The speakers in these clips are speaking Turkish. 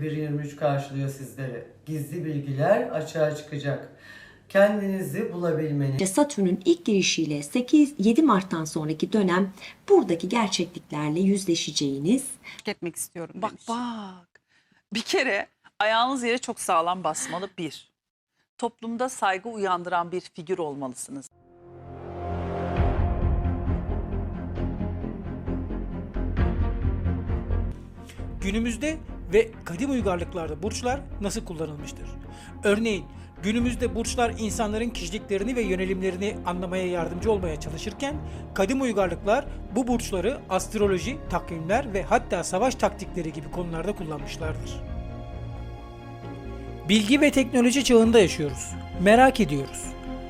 1.23 karşılıyor sizleri. Gizli bilgiler açığa çıkacak. Kendinizi bulabilmeniz Satürn'ün ilk girişiyle 8-7 Mart'tan sonraki dönem buradaki gerçekliklerle yüzleşeceğiniz etmek istiyorum Bak demiş. bak. Bir kere ayağınız yere çok sağlam basmalı bir. Toplumda saygı uyandıran bir figür olmalısınız. Günümüzde ve kadim uygarlıklarda burçlar nasıl kullanılmıştır? Örneğin günümüzde burçlar insanların kişiliklerini ve yönelimlerini anlamaya yardımcı olmaya çalışırken kadim uygarlıklar bu burçları astroloji, takvimler ve hatta savaş taktikleri gibi konularda kullanmışlardır. Bilgi ve teknoloji çağında yaşıyoruz. Merak ediyoruz.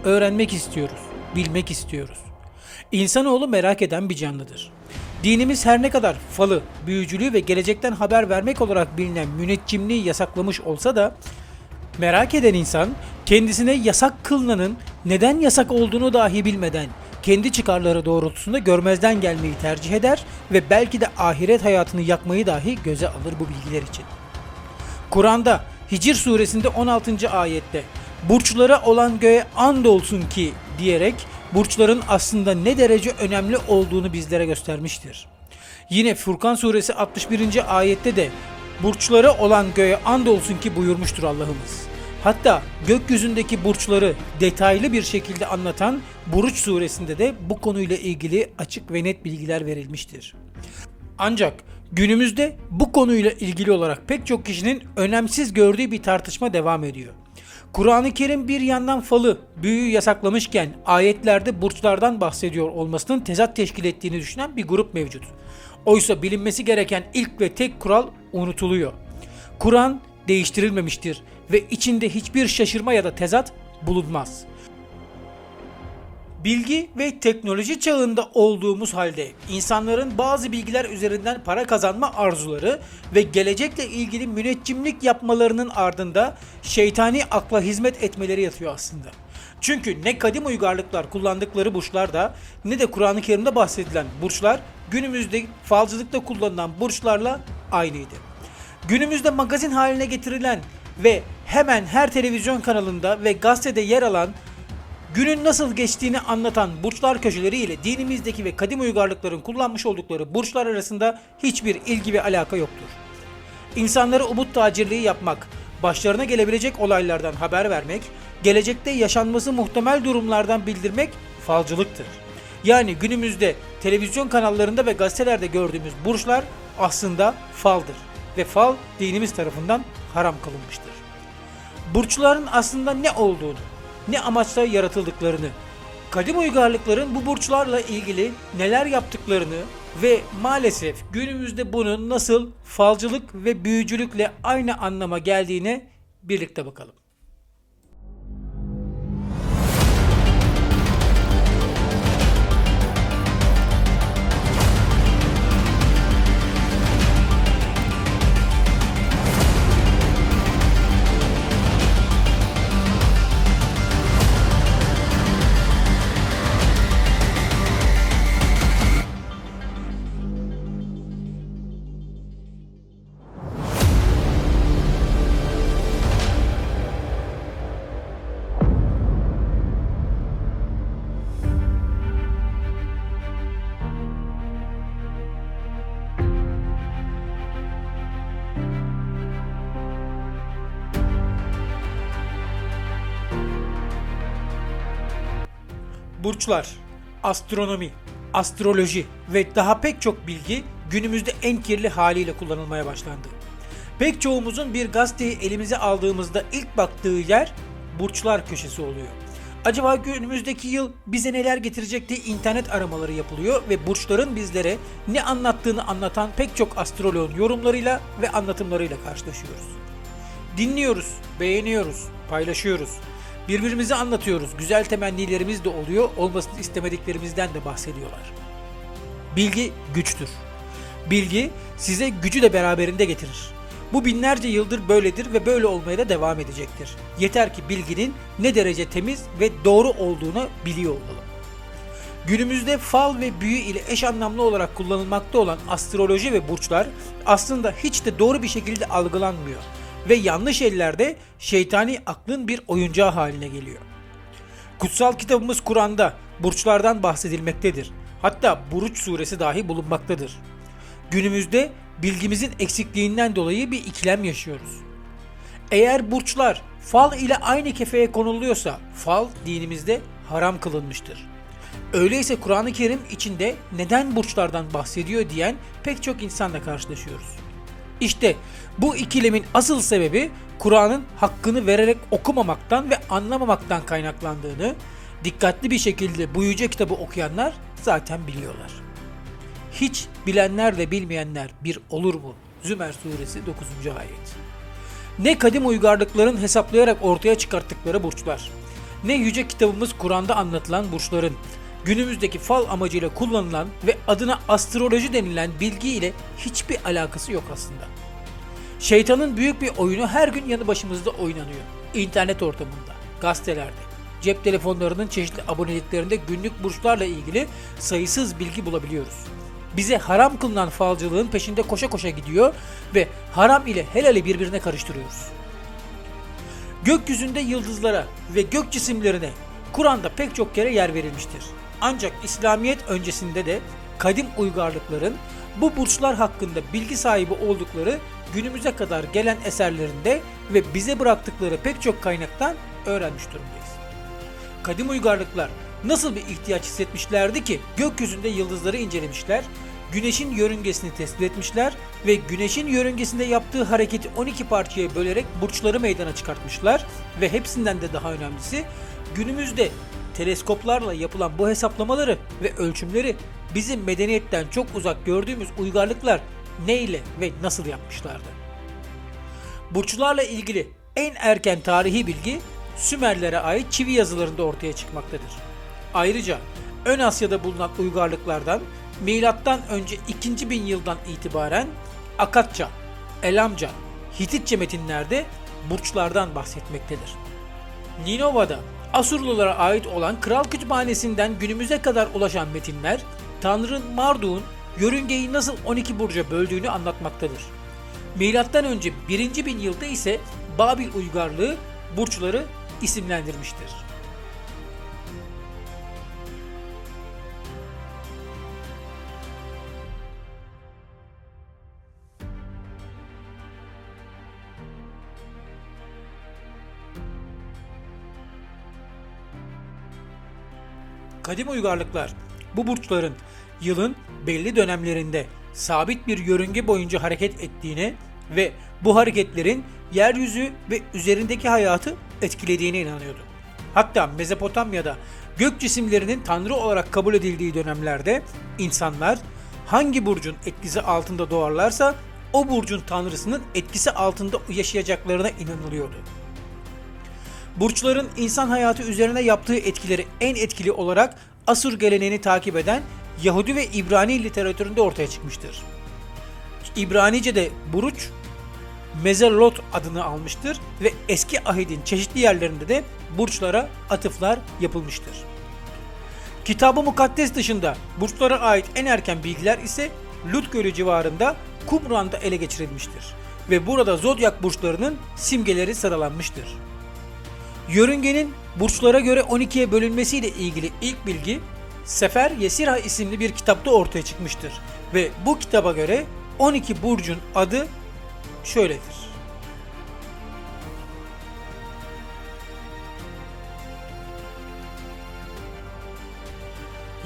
Öğrenmek istiyoruz. Bilmek istiyoruz. İnsanoğlu merak eden bir canlıdır. Dinimiz her ne kadar falı, büyücülüğü ve gelecekten haber vermek olarak bilinen müneccimliği yasaklamış olsa da merak eden insan kendisine yasak kılınanın neden yasak olduğunu dahi bilmeden kendi çıkarları doğrultusunda görmezden gelmeyi tercih eder ve belki de ahiret hayatını yakmayı dahi göze alır bu bilgiler için. Kur'an'da Hicr suresinde 16. ayette burçlara olan göğe and olsun ki diyerek burçların aslında ne derece önemli olduğunu bizlere göstermiştir. Yine Furkan suresi 61. ayette de burçlara olan göğe and olsun ki buyurmuştur Allah'ımız. Hatta gökyüzündeki burçları detaylı bir şekilde anlatan Buruç suresinde de bu konuyla ilgili açık ve net bilgiler verilmiştir. Ancak günümüzde bu konuyla ilgili olarak pek çok kişinin önemsiz gördüğü bir tartışma devam ediyor. Kur'an-ı Kerim bir yandan falı, büyüyü yasaklamışken ayetlerde burçlardan bahsediyor olmasının tezat teşkil ettiğini düşünen bir grup mevcut. Oysa bilinmesi gereken ilk ve tek kural unutuluyor. Kur'an değiştirilmemiştir ve içinde hiçbir şaşırma ya da tezat bulunmaz. Bilgi ve teknoloji çağında olduğumuz halde insanların bazı bilgiler üzerinden para kazanma arzuları ve gelecekle ilgili müneccimlik yapmalarının ardında şeytani akla hizmet etmeleri yatıyor aslında. Çünkü ne kadim uygarlıklar kullandıkları burçlarda ne de Kur'an-ı Kerim'de bahsedilen burçlar günümüzde falcılıkta kullanılan burçlarla aynıydı. Günümüzde magazin haline getirilen ve hemen her televizyon kanalında ve gazetede yer alan günün nasıl geçtiğini anlatan burçlar köşeleri ile dinimizdeki ve kadim uygarlıkların kullanmış oldukları burçlar arasında hiçbir ilgi ve alaka yoktur. İnsanlara umut tacirliği yapmak, başlarına gelebilecek olaylardan haber vermek, gelecekte yaşanması muhtemel durumlardan bildirmek falcılıktır. Yani günümüzde televizyon kanallarında ve gazetelerde gördüğümüz burçlar aslında faldır ve fal dinimiz tarafından haram kılınmıştır. Burçların aslında ne olduğunu, ne amaçla yaratıldıklarını, kadim uygarlıkların bu burçlarla ilgili neler yaptıklarını ve maalesef günümüzde bunun nasıl falcılık ve büyücülükle aynı anlama geldiğine birlikte bakalım. Burçlar, astronomi, astroloji ve daha pek çok bilgi günümüzde en kirli haliyle kullanılmaya başlandı. Pek çoğumuzun bir gazeteyi elimize aldığımızda ilk baktığı yer burçlar köşesi oluyor. Acaba günümüzdeki yıl bize neler getirecek diye internet aramaları yapılıyor ve burçların bizlere ne anlattığını anlatan pek çok astroloğun yorumlarıyla ve anlatımlarıyla karşılaşıyoruz. Dinliyoruz, beğeniyoruz, paylaşıyoruz. Birbirimize anlatıyoruz. Güzel temennilerimiz de oluyor. Olmasını istemediklerimizden de bahsediyorlar. Bilgi güçtür. Bilgi size gücü de beraberinde getirir. Bu binlerce yıldır böyledir ve böyle olmaya da devam edecektir. Yeter ki bilginin ne derece temiz ve doğru olduğunu biliyor olalım. Günümüzde fal ve büyü ile eş anlamlı olarak kullanılmakta olan astroloji ve burçlar aslında hiç de doğru bir şekilde algılanmıyor ve yanlış ellerde şeytani aklın bir oyuncağı haline geliyor. Kutsal kitabımız Kur'an'da burçlardan bahsedilmektedir. Hatta Buruç suresi dahi bulunmaktadır. Günümüzde bilgimizin eksikliğinden dolayı bir ikilem yaşıyoruz. Eğer burçlar fal ile aynı kefeye konuluyorsa fal dinimizde haram kılınmıştır. Öyleyse Kur'an-ı Kerim içinde neden burçlardan bahsediyor diyen pek çok insanla karşılaşıyoruz. İşte bu ikilemin asıl sebebi Kur'an'ın hakkını vererek okumamaktan ve anlamamaktan kaynaklandığını dikkatli bir şekilde bu yüce kitabı okuyanlar zaten biliyorlar. Hiç bilenler de bilmeyenler bir olur mu? Zümer suresi 9. ayet. Ne kadim uygarlıkların hesaplayarak ortaya çıkarttıkları burçlar, ne yüce kitabımız Kur'an'da anlatılan burçların, günümüzdeki fal amacıyla kullanılan ve adına astroloji denilen bilgi ile hiçbir alakası yok aslında. Şeytanın büyük bir oyunu her gün yanı başımızda oynanıyor. İnternet ortamında, gazetelerde, cep telefonlarının çeşitli aboneliklerinde günlük burçlarla ilgili sayısız bilgi bulabiliyoruz. Bize haram kılınan falcılığın peşinde koşa koşa gidiyor ve haram ile helali birbirine karıştırıyoruz. Gökyüzünde yıldızlara ve gök cisimlerine Kur'an'da pek çok kere yer verilmiştir. Ancak İslamiyet öncesinde de kadim uygarlıkların bu burçlar hakkında bilgi sahibi oldukları günümüze kadar gelen eserlerinde ve bize bıraktıkları pek çok kaynaktan öğrenmiş durumdayız. Kadim uygarlıklar nasıl bir ihtiyaç hissetmişlerdi ki gökyüzünde yıldızları incelemişler, güneşin yörüngesini tespit etmişler ve güneşin yörüngesinde yaptığı hareketi 12 parçaya bölerek burçları meydana çıkartmışlar ve hepsinden de daha önemlisi günümüzde teleskoplarla yapılan bu hesaplamaları ve ölçümleri bizim medeniyetten çok uzak gördüğümüz uygarlıklar ne ile ve nasıl yapmışlardı? Burçlarla ilgili en erken tarihi bilgi Sümerlere ait çivi yazılarında ortaya çıkmaktadır. Ayrıca Ön Asya'da bulunan uygarlıklardan milattan önce 2000 yıldan itibaren Akatça, Elamca, Hititçe metinlerde burçlardan bahsetmektedir. Ninova'da Asurlulara ait olan Kral Kütüphanesi'nden günümüze kadar ulaşan metinler Tanrı Marduk'un yörüngeyi nasıl 12 burca böldüğünü anlatmaktadır. Milattan önce 1. bin yılda ise Babil uygarlığı burçları isimlendirmiştir. Kadim uygarlıklar bu burçların yılın belli dönemlerinde sabit bir yörünge boyunca hareket ettiğine ve bu hareketlerin yeryüzü ve üzerindeki hayatı etkilediğine inanıyordu. Hatta Mezopotamya'da gök cisimlerinin tanrı olarak kabul edildiği dönemlerde insanlar hangi burcun etkisi altında doğarlarsa o burcun tanrısının etkisi altında yaşayacaklarına inanılıyordu. Burçların insan hayatı üzerine yaptığı etkileri en etkili olarak Asur geleneğini takip eden Yahudi ve İbrani literatüründe ortaya çıkmıştır. İbranice'de buruç Mezellot adını almıştır ve eski ahidin çeşitli yerlerinde de burçlara atıflar yapılmıştır. Kitabı Mukaddes dışında burçlara ait en erken bilgiler ise Lut Gölü civarında Kumran'da ele geçirilmiştir ve burada zodyak burçlarının simgeleri sıralanmıştır. Yörüngenin burçlara göre 12'ye bölünmesiyle ilgili ilk bilgi Sefer Yesira isimli bir kitapta ortaya çıkmıştır ve bu kitaba göre 12 burcun adı şöyledir.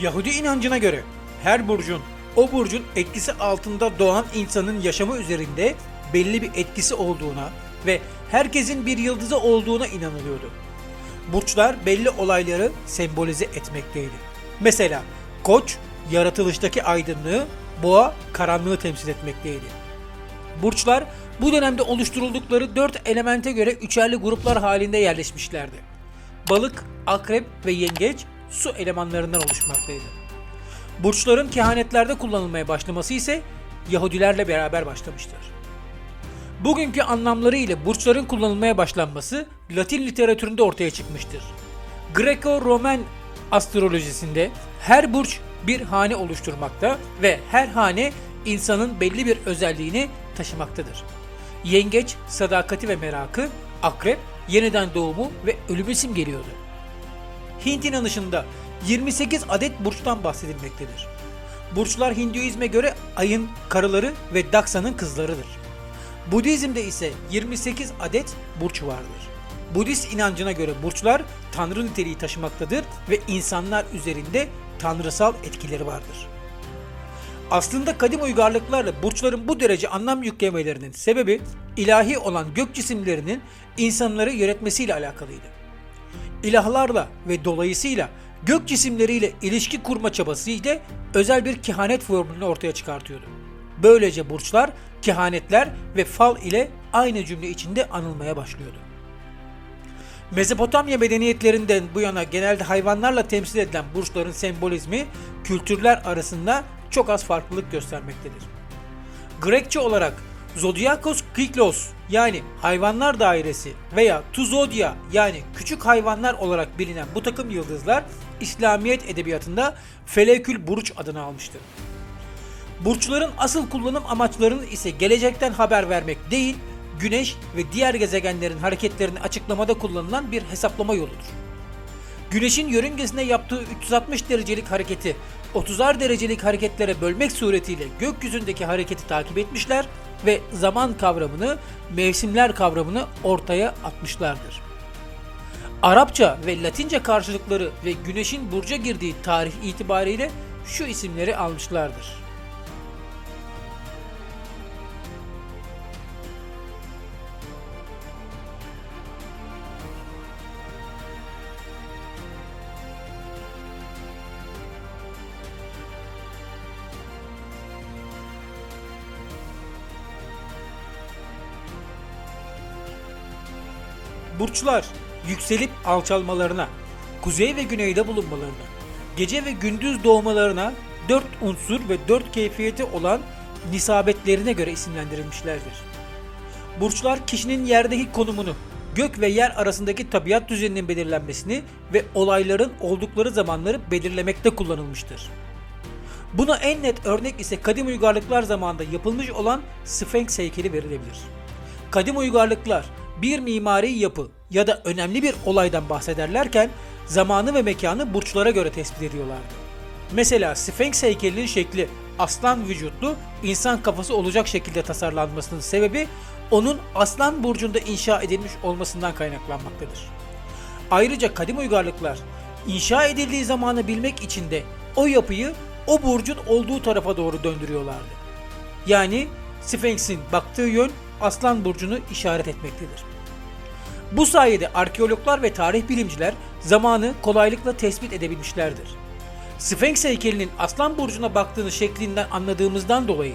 Yahudi inancına göre her burcun o burcun etkisi altında doğan insanın yaşamı üzerinde belli bir etkisi olduğuna ve herkesin bir yıldızı olduğuna inanılıyordu. Burçlar belli olayları sembolize etmekteydi. Mesela koç yaratılıştaki aydınlığı, boğa karanlığı temsil etmekteydi. Burçlar bu dönemde oluşturuldukları dört elemente göre üçerli gruplar halinde yerleşmişlerdi. Balık, akrep ve yengeç su elemanlarından oluşmaktaydı. Burçların kehanetlerde kullanılmaya başlaması ise Yahudilerle beraber başlamıştır. Bugünkü anlamları ile burçların kullanılmaya başlanması Latin literatüründe ortaya çıkmıştır. Greco-Roman astrolojisinde her burç bir hane oluşturmakta ve her hane insanın belli bir özelliğini taşımaktadır. Yengeç sadakati ve merakı, akrep yeniden doğumu ve ölümü simgeliyordu. Hint inanışında 28 adet burçtan bahsedilmektedir. Burçlar Hinduizme göre ayın karıları ve Daksa'nın kızlarıdır. Budizm'de ise 28 adet burç vardır. Budist inancına göre burçlar tanrı niteliği taşımaktadır ve insanlar üzerinde tanrısal etkileri vardır. Aslında kadim uygarlıklarla burçların bu derece anlam yüklemelerinin sebebi ilahi olan gök cisimlerinin insanları yönetmesiyle alakalıydı. İlahlarla ve dolayısıyla gök cisimleriyle ilişki kurma çabasıyla özel bir kehanet formülünü ortaya çıkartıyordu. Böylece burçlar, kehanetler ve fal ile aynı cümle içinde anılmaya başlıyordu. Mezopotamya medeniyetlerinden bu yana genelde hayvanlarla temsil edilen burçların sembolizmi kültürler arasında çok az farklılık göstermektedir. Grekçe olarak Zodiakos Kyklos yani hayvanlar dairesi veya Tuzodia yani küçük hayvanlar olarak bilinen bu takım yıldızlar İslamiyet edebiyatında Felekül Buruç adını almıştır. Burçların asıl kullanım amaçlarının ise gelecekten haber vermek değil, Güneş ve diğer gezegenlerin hareketlerini açıklamada kullanılan bir hesaplama yoludur. Güneşin yörüngesine yaptığı 360 derecelik hareketi 30'ar derecelik hareketlere bölmek suretiyle gökyüzündeki hareketi takip etmişler ve zaman kavramını, mevsimler kavramını ortaya atmışlardır. Arapça ve Latince karşılıkları ve güneşin burca girdiği tarih itibariyle şu isimleri almışlardır. Burçlar yükselip alçalmalarına, kuzey ve güneyde bulunmalarına, gece ve gündüz doğmalarına dört unsur ve dört keyfiyeti olan nisabetlerine göre isimlendirilmişlerdir. Burçlar kişinin yerdeki konumunu, gök ve yer arasındaki tabiat düzeninin belirlenmesini ve olayların oldukları zamanları belirlemekte kullanılmıştır. Buna en net örnek ise kadim uygarlıklar zamanında yapılmış olan Sphinx heykeli verilebilir. Kadim uygarlıklar bir mimari yapı ya da önemli bir olaydan bahsederlerken zamanı ve mekanı burçlara göre tespit ediyorlardı. Mesela Sphinx heykelinin şekli aslan vücutlu insan kafası olacak şekilde tasarlanmasının sebebi onun aslan burcunda inşa edilmiş olmasından kaynaklanmaktadır. Ayrıca kadim uygarlıklar inşa edildiği zamanı bilmek için de o yapıyı o burcun olduğu tarafa doğru döndürüyorlardı. Yani Sphinx'in baktığı yön Aslan burcunu işaret etmektedir. Bu sayede arkeologlar ve tarih bilimciler zamanı kolaylıkla tespit edebilmişlerdir. Sphinx heykelinin Aslan burcuna baktığını şeklinden anladığımızdan dolayı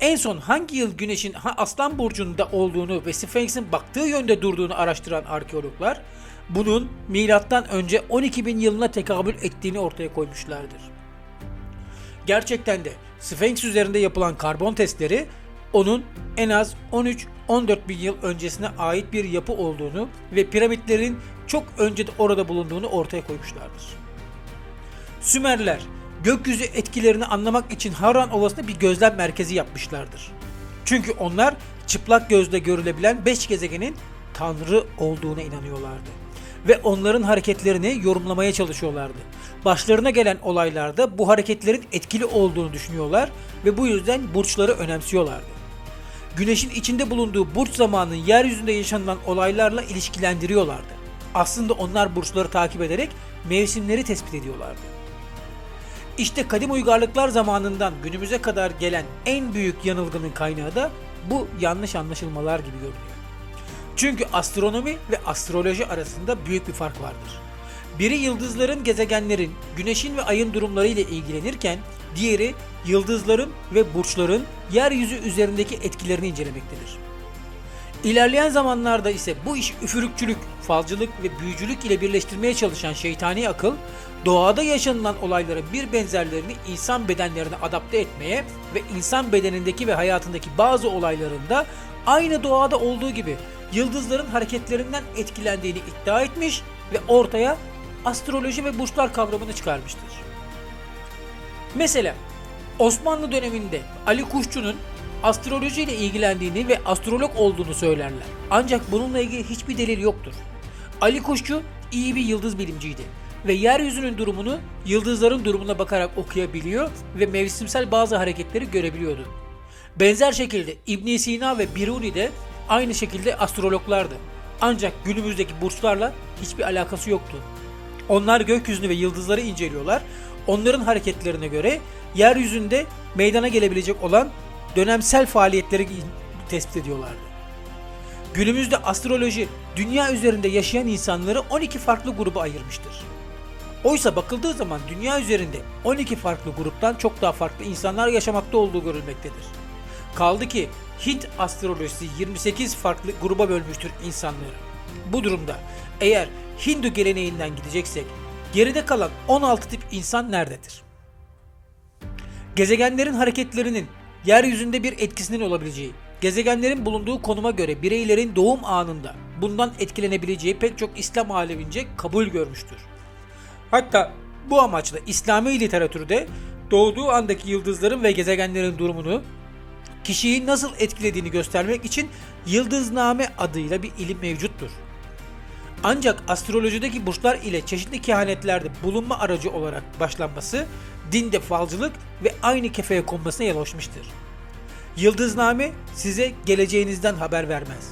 en son hangi yıl Güneş'in Aslan burcunda olduğunu ve Sphinx'in baktığı yönde durduğunu araştıran arkeologlar bunun milattan önce 12 bin yılına tekabül ettiğini ortaya koymuşlardır. Gerçekten de Sphinx üzerinde yapılan karbon testleri onun en az 13-14 bin yıl öncesine ait bir yapı olduğunu ve piramitlerin çok önce de orada bulunduğunu ortaya koymuşlardır. Sümerler gökyüzü etkilerini anlamak için Harran Ovası'nda bir gözlem merkezi yapmışlardır. Çünkü onlar çıplak gözle görülebilen 5 gezegenin tanrı olduğuna inanıyorlardı ve onların hareketlerini yorumlamaya çalışıyorlardı. Başlarına gelen olaylarda bu hareketlerin etkili olduğunu düşünüyorlar ve bu yüzden burçları önemsiyorlardı. Güneşin içinde bulunduğu burç zamanının yeryüzünde yaşanılan olaylarla ilişkilendiriyorlardı. Aslında onlar burçları takip ederek mevsimleri tespit ediyorlardı. İşte kadim uygarlıklar zamanından günümüze kadar gelen en büyük yanılgının kaynağı da bu yanlış anlaşılmalar gibi görünüyor. Çünkü astronomi ve astroloji arasında büyük bir fark vardır. Biri yıldızların, gezegenlerin, güneşin ve ayın durumları ile ilgilenirken diğeri yıldızların ve burçların yeryüzü üzerindeki etkilerini incelemektedir. İlerleyen zamanlarda ise bu iş üfürükçülük, falcılık ve büyücülük ile birleştirmeye çalışan şeytani akıl, doğada yaşanılan olayların bir benzerlerini insan bedenlerine adapte etmeye ve insan bedenindeki ve hayatındaki bazı olaylarında aynı doğada olduğu gibi yıldızların hareketlerinden etkilendiğini iddia etmiş ve ortaya astroloji ve burçlar kavramını çıkarmıştır. Mesela Osmanlı döneminde Ali Kuşçu'nun astroloji ile ilgilendiğini ve astrolog olduğunu söylerler. Ancak bununla ilgili hiçbir delil yoktur. Ali Kuşçu iyi bir yıldız bilimciydi ve yeryüzünün durumunu yıldızların durumuna bakarak okuyabiliyor ve mevsimsel bazı hareketleri görebiliyordu. Benzer şekilde İbn Sina ve Biruni de aynı şekilde astrologlardı. Ancak günümüzdeki burçlarla hiçbir alakası yoktu. Onlar gökyüzünü ve yıldızları inceliyorlar. Onların hareketlerine göre yeryüzünde meydana gelebilecek olan dönemsel faaliyetleri tespit ediyorlardı. Günümüzde astroloji dünya üzerinde yaşayan insanları 12 farklı gruba ayırmıştır. Oysa bakıldığı zaman dünya üzerinde 12 farklı gruptan çok daha farklı insanlar yaşamakta olduğu görülmektedir. Kaldı ki Hint astrolojisi 28 farklı gruba bölmüştür insanları. Bu durumda eğer Hindu geleneğinden gideceksek geride kalan 16 tip insan nerededir? Gezegenlerin hareketlerinin yeryüzünde bir etkisinin olabileceği, gezegenlerin bulunduğu konuma göre bireylerin doğum anında bundan etkilenebileceği pek çok İslam alemince kabul görmüştür. Hatta bu amaçla İslami literatürde doğduğu andaki yıldızların ve gezegenlerin durumunu kişiyi nasıl etkilediğini göstermek için yıldızname adıyla bir ilim mevcuttur. Ancak astrolojideki burçlar ile çeşitli kehanetlerde bulunma aracı olarak başlanması dinde falcılık ve aynı kefeye konmasına yol açmıştır. Yıldızname size geleceğinizden haber vermez.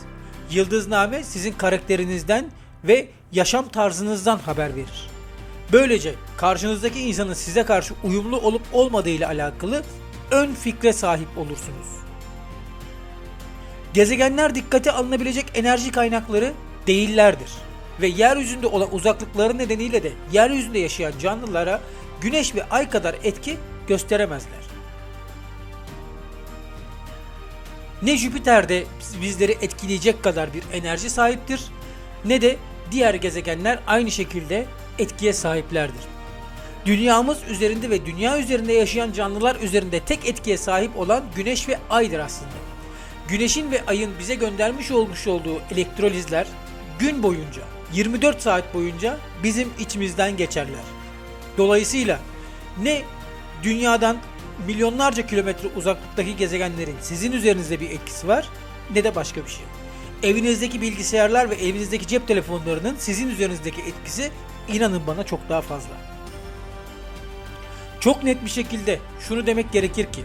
Yıldızname sizin karakterinizden ve yaşam tarzınızdan haber verir. Böylece karşınızdaki insanın size karşı uyumlu olup olmadığı ile alakalı ön fikre sahip olursunuz. Gezegenler dikkate alınabilecek enerji kaynakları değillerdir ve yeryüzünde olan uzaklıkları nedeniyle de yeryüzünde yaşayan canlılara güneş ve ay kadar etki gösteremezler. Ne Jüpiter'de bizleri etkileyecek kadar bir enerji sahiptir ne de diğer gezegenler aynı şekilde etkiye sahiplerdir. Dünyamız üzerinde ve dünya üzerinde yaşayan canlılar üzerinde tek etkiye sahip olan güneş ve aydır aslında. Güneşin ve ayın bize göndermiş olmuş olduğu elektrolizler gün boyunca 24 saat boyunca bizim içimizden geçerler. Dolayısıyla ne dünyadan milyonlarca kilometre uzaklıktaki gezegenlerin sizin üzerinizde bir etkisi var ne de başka bir şey. Evinizdeki bilgisayarlar ve evinizdeki cep telefonlarının sizin üzerinizdeki etkisi inanın bana çok daha fazla. Çok net bir şekilde şunu demek gerekir ki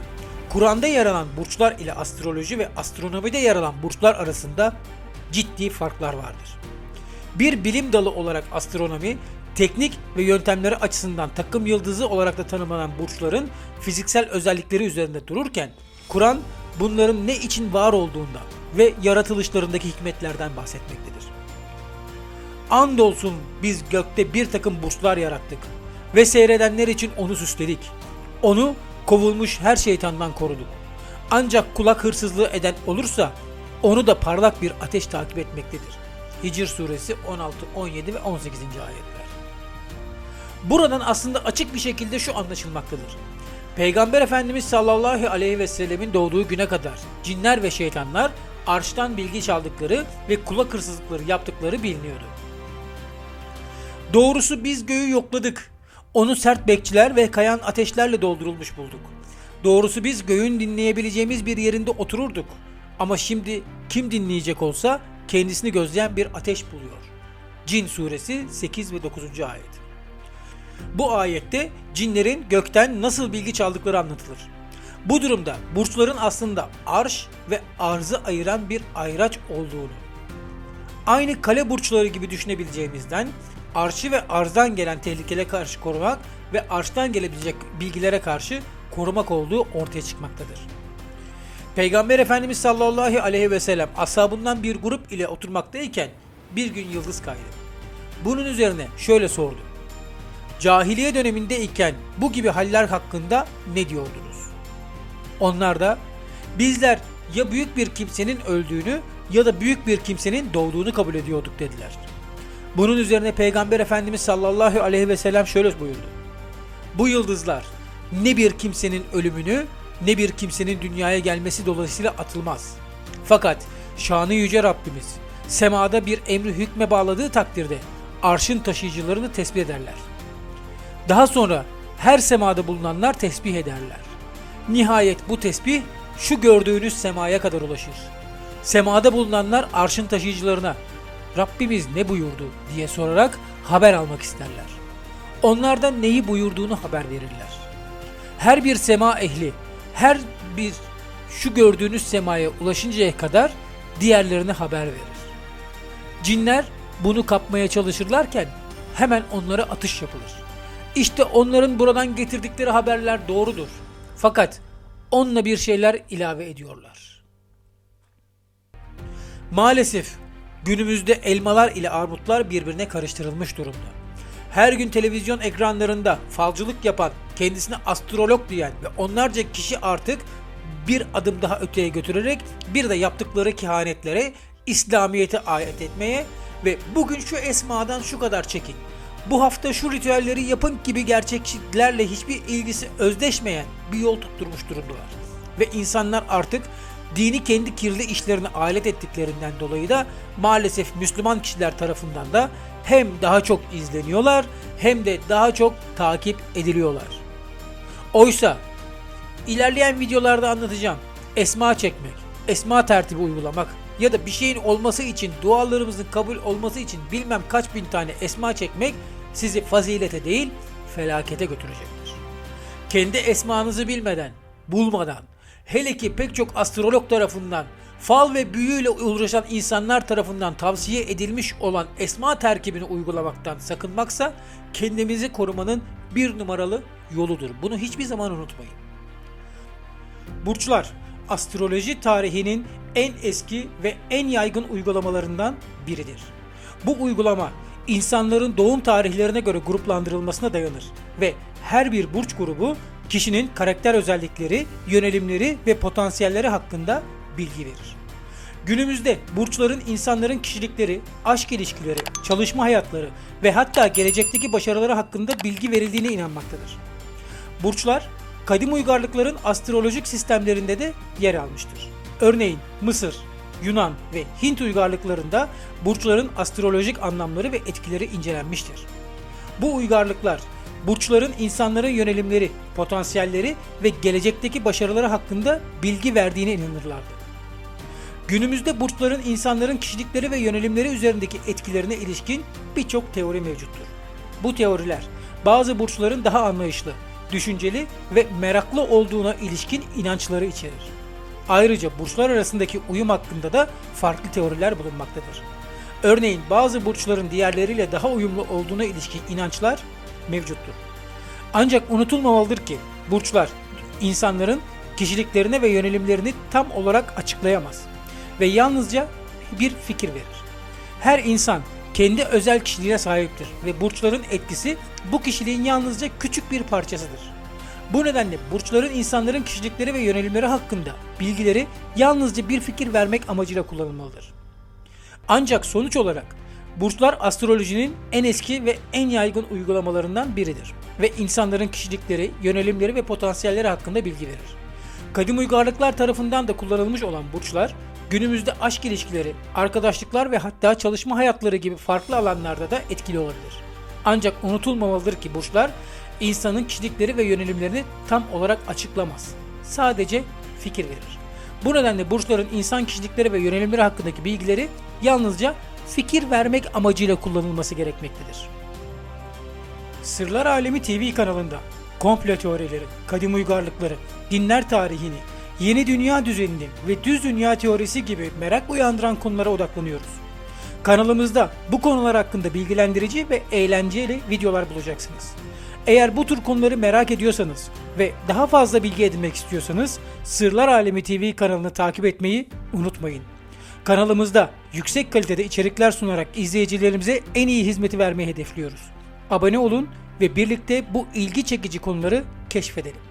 Kur'an'da yer alan burçlar ile astroloji ve astronomide yer alan burçlar arasında ciddi farklar vardır. Bir bilim dalı olarak astronomi, teknik ve yöntemleri açısından takım yıldızı olarak da tanımlanan burçların fiziksel özellikleri üzerinde dururken, Kur'an bunların ne için var olduğundan ve yaratılışlarındaki hikmetlerden bahsetmektedir. Andolsun biz gökte bir takım burçlar yarattık ve seyredenler için onu süsledik. Onu kovulmuş her şeytandan koruduk. Ancak kulak hırsızlığı eden olursa onu da parlak bir ateş takip etmektedir. Hicr suresi 16, 17 ve 18. ayetler. Buradan aslında açık bir şekilde şu anlaşılmaktadır. Peygamber Efendimiz sallallahu aleyhi ve sellemin doğduğu güne kadar cinler ve şeytanlar arştan bilgi çaldıkları ve kulak hırsızlıkları yaptıkları biliniyordu. Doğrusu biz göğü yokladık. Onu sert bekçiler ve kayan ateşlerle doldurulmuş bulduk. Doğrusu biz göğün dinleyebileceğimiz bir yerinde otururduk. Ama şimdi kim dinleyecek olsa kendisini gözleyen bir ateş buluyor. Cin suresi 8 ve 9. ayet. Bu ayette cinlerin gökten nasıl bilgi çaldıkları anlatılır. Bu durumda burçların aslında arş ve arzı ayıran bir ayraç olduğunu, aynı kale burçları gibi düşünebileceğimizden arşı ve arzdan gelen tehlikelere karşı korumak ve arştan gelebilecek bilgilere karşı korumak olduğu ortaya çıkmaktadır. Peygamber Efendimiz sallallahu aleyhi ve sellem ashabından bir grup ile oturmaktayken bir gün yıldız kaydı. Bunun üzerine şöyle sordu. Cahiliye dönemindeyken bu gibi haller hakkında ne diyordunuz? Onlar da bizler ya büyük bir kimsenin öldüğünü ya da büyük bir kimsenin doğduğunu kabul ediyorduk dediler. Bunun üzerine Peygamber Efendimiz sallallahu aleyhi ve sellem şöyle buyurdu. Bu yıldızlar ne bir kimsenin ölümünü ne bir kimsenin dünyaya gelmesi dolayısıyla atılmaz. Fakat şanı yüce Rabbimiz semada bir emri hükme bağladığı takdirde arşın taşıyıcılarını tespit ederler. Daha sonra her semada bulunanlar tesbih ederler. Nihayet bu tesbih şu gördüğünüz semaya kadar ulaşır. Semada bulunanlar arşın taşıyıcılarına Rabbimiz ne buyurdu diye sorarak haber almak isterler. Onlardan neyi buyurduğunu haber verirler. Her bir sema ehli, her bir şu gördüğünüz semaya ulaşıncaya kadar diğerlerine haber verir. Cinler bunu kapmaya çalışırlarken hemen onlara atış yapılır. İşte onların buradan getirdikleri haberler doğrudur. Fakat onunla bir şeyler ilave ediyorlar. Maalesef günümüzde elmalar ile armutlar birbirine karıştırılmış durumda. Her gün televizyon ekranlarında falcılık yapan, kendisine astrolog diyen ve onlarca kişi artık bir adım daha öteye götürerek bir de yaptıkları kehanetlere İslamiyet'e ayet etmeye ve bugün şu esmadan şu kadar çekin. Bu hafta şu ritüelleri yapın gibi gerçekliklerle hiçbir ilgisi özdeşmeyen bir yol tutturmuş durumdalar. Ve insanlar artık dini kendi kirli işlerine alet ettiklerinden dolayı da maalesef Müslüman kişiler tarafından da hem daha çok izleniyorlar hem de daha çok takip ediliyorlar. Oysa ilerleyen videolarda anlatacağım. Esma çekmek, esma tertibi uygulamak ya da bir şeyin olması için, dualarımızın kabul olması için bilmem kaç bin tane esma çekmek sizi fazilete değil felakete götürecektir. Kendi esmanızı bilmeden, bulmadan, hele ki pek çok astrolog tarafından, fal ve büyüyle uğraşan insanlar tarafından tavsiye edilmiş olan esma terkibini uygulamaktan sakınmaksa kendimizi korumanın bir numaralı yoludur. Bunu hiçbir zaman unutmayın. Burçlar astroloji tarihinin en eski ve en yaygın uygulamalarından biridir. Bu uygulama insanların doğum tarihlerine göre gruplandırılmasına dayanır ve her bir burç grubu kişinin karakter özellikleri, yönelimleri ve potansiyelleri hakkında bilgi verir. Günümüzde burçların insanların kişilikleri, aşk ilişkileri, çalışma hayatları ve hatta gelecekteki başarıları hakkında bilgi verildiğine inanmaktadır. Burçlar kadim uygarlıkların astrolojik sistemlerinde de yer almıştır. Örneğin Mısır, Yunan ve Hint uygarlıklarında burçların astrolojik anlamları ve etkileri incelenmiştir. Bu uygarlıklar burçların insanların yönelimleri, potansiyelleri ve gelecekteki başarıları hakkında bilgi verdiğine inanırlardı. Günümüzde burçların insanların kişilikleri ve yönelimleri üzerindeki etkilerine ilişkin birçok teori mevcuttur. Bu teoriler bazı burçların daha anlayışlı, düşünceli ve meraklı olduğuna ilişkin inançları içerir. Ayrıca burçlar arasındaki uyum hakkında da farklı teoriler bulunmaktadır. Örneğin bazı burçların diğerleriyle daha uyumlu olduğuna ilişkin inançlar mevcuttur. Ancak unutulmamalıdır ki burçlar insanların kişiliklerine ve yönelimlerini tam olarak açıklayamaz ve yalnızca bir fikir verir. Her insan kendi özel kişiliğine sahiptir ve burçların etkisi bu kişiliğin yalnızca küçük bir parçasıdır. Bu nedenle burçların insanların kişilikleri ve yönelimleri hakkında bilgileri yalnızca bir fikir vermek amacıyla kullanılmalıdır. Ancak sonuç olarak burçlar astrolojinin en eski ve en yaygın uygulamalarından biridir ve insanların kişilikleri, yönelimleri ve potansiyelleri hakkında bilgi verir. Kadim uygarlıklar tarafından da kullanılmış olan burçlar günümüzde aşk ilişkileri, arkadaşlıklar ve hatta çalışma hayatları gibi farklı alanlarda da etkili olabilir. Ancak unutulmamalıdır ki burçlar insanın kişilikleri ve yönelimlerini tam olarak açıklamaz. Sadece fikir verir. Bu nedenle burçların insan kişilikleri ve yönelimleri hakkındaki bilgileri yalnızca fikir vermek amacıyla kullanılması gerekmektedir. Sırlar Alemi TV kanalında komplo teorileri, kadim uygarlıkları, dinler tarihini, yeni dünya düzenini ve düz dünya teorisi gibi merak uyandıran konulara odaklanıyoruz. Kanalımızda bu konular hakkında bilgilendirici ve eğlenceli videolar bulacaksınız. Eğer bu tür konuları merak ediyorsanız ve daha fazla bilgi edinmek istiyorsanız Sırlar Alemi TV kanalını takip etmeyi unutmayın. Kanalımızda yüksek kalitede içerikler sunarak izleyicilerimize en iyi hizmeti vermeyi hedefliyoruz. Abone olun ve birlikte bu ilgi çekici konuları keşfedelim.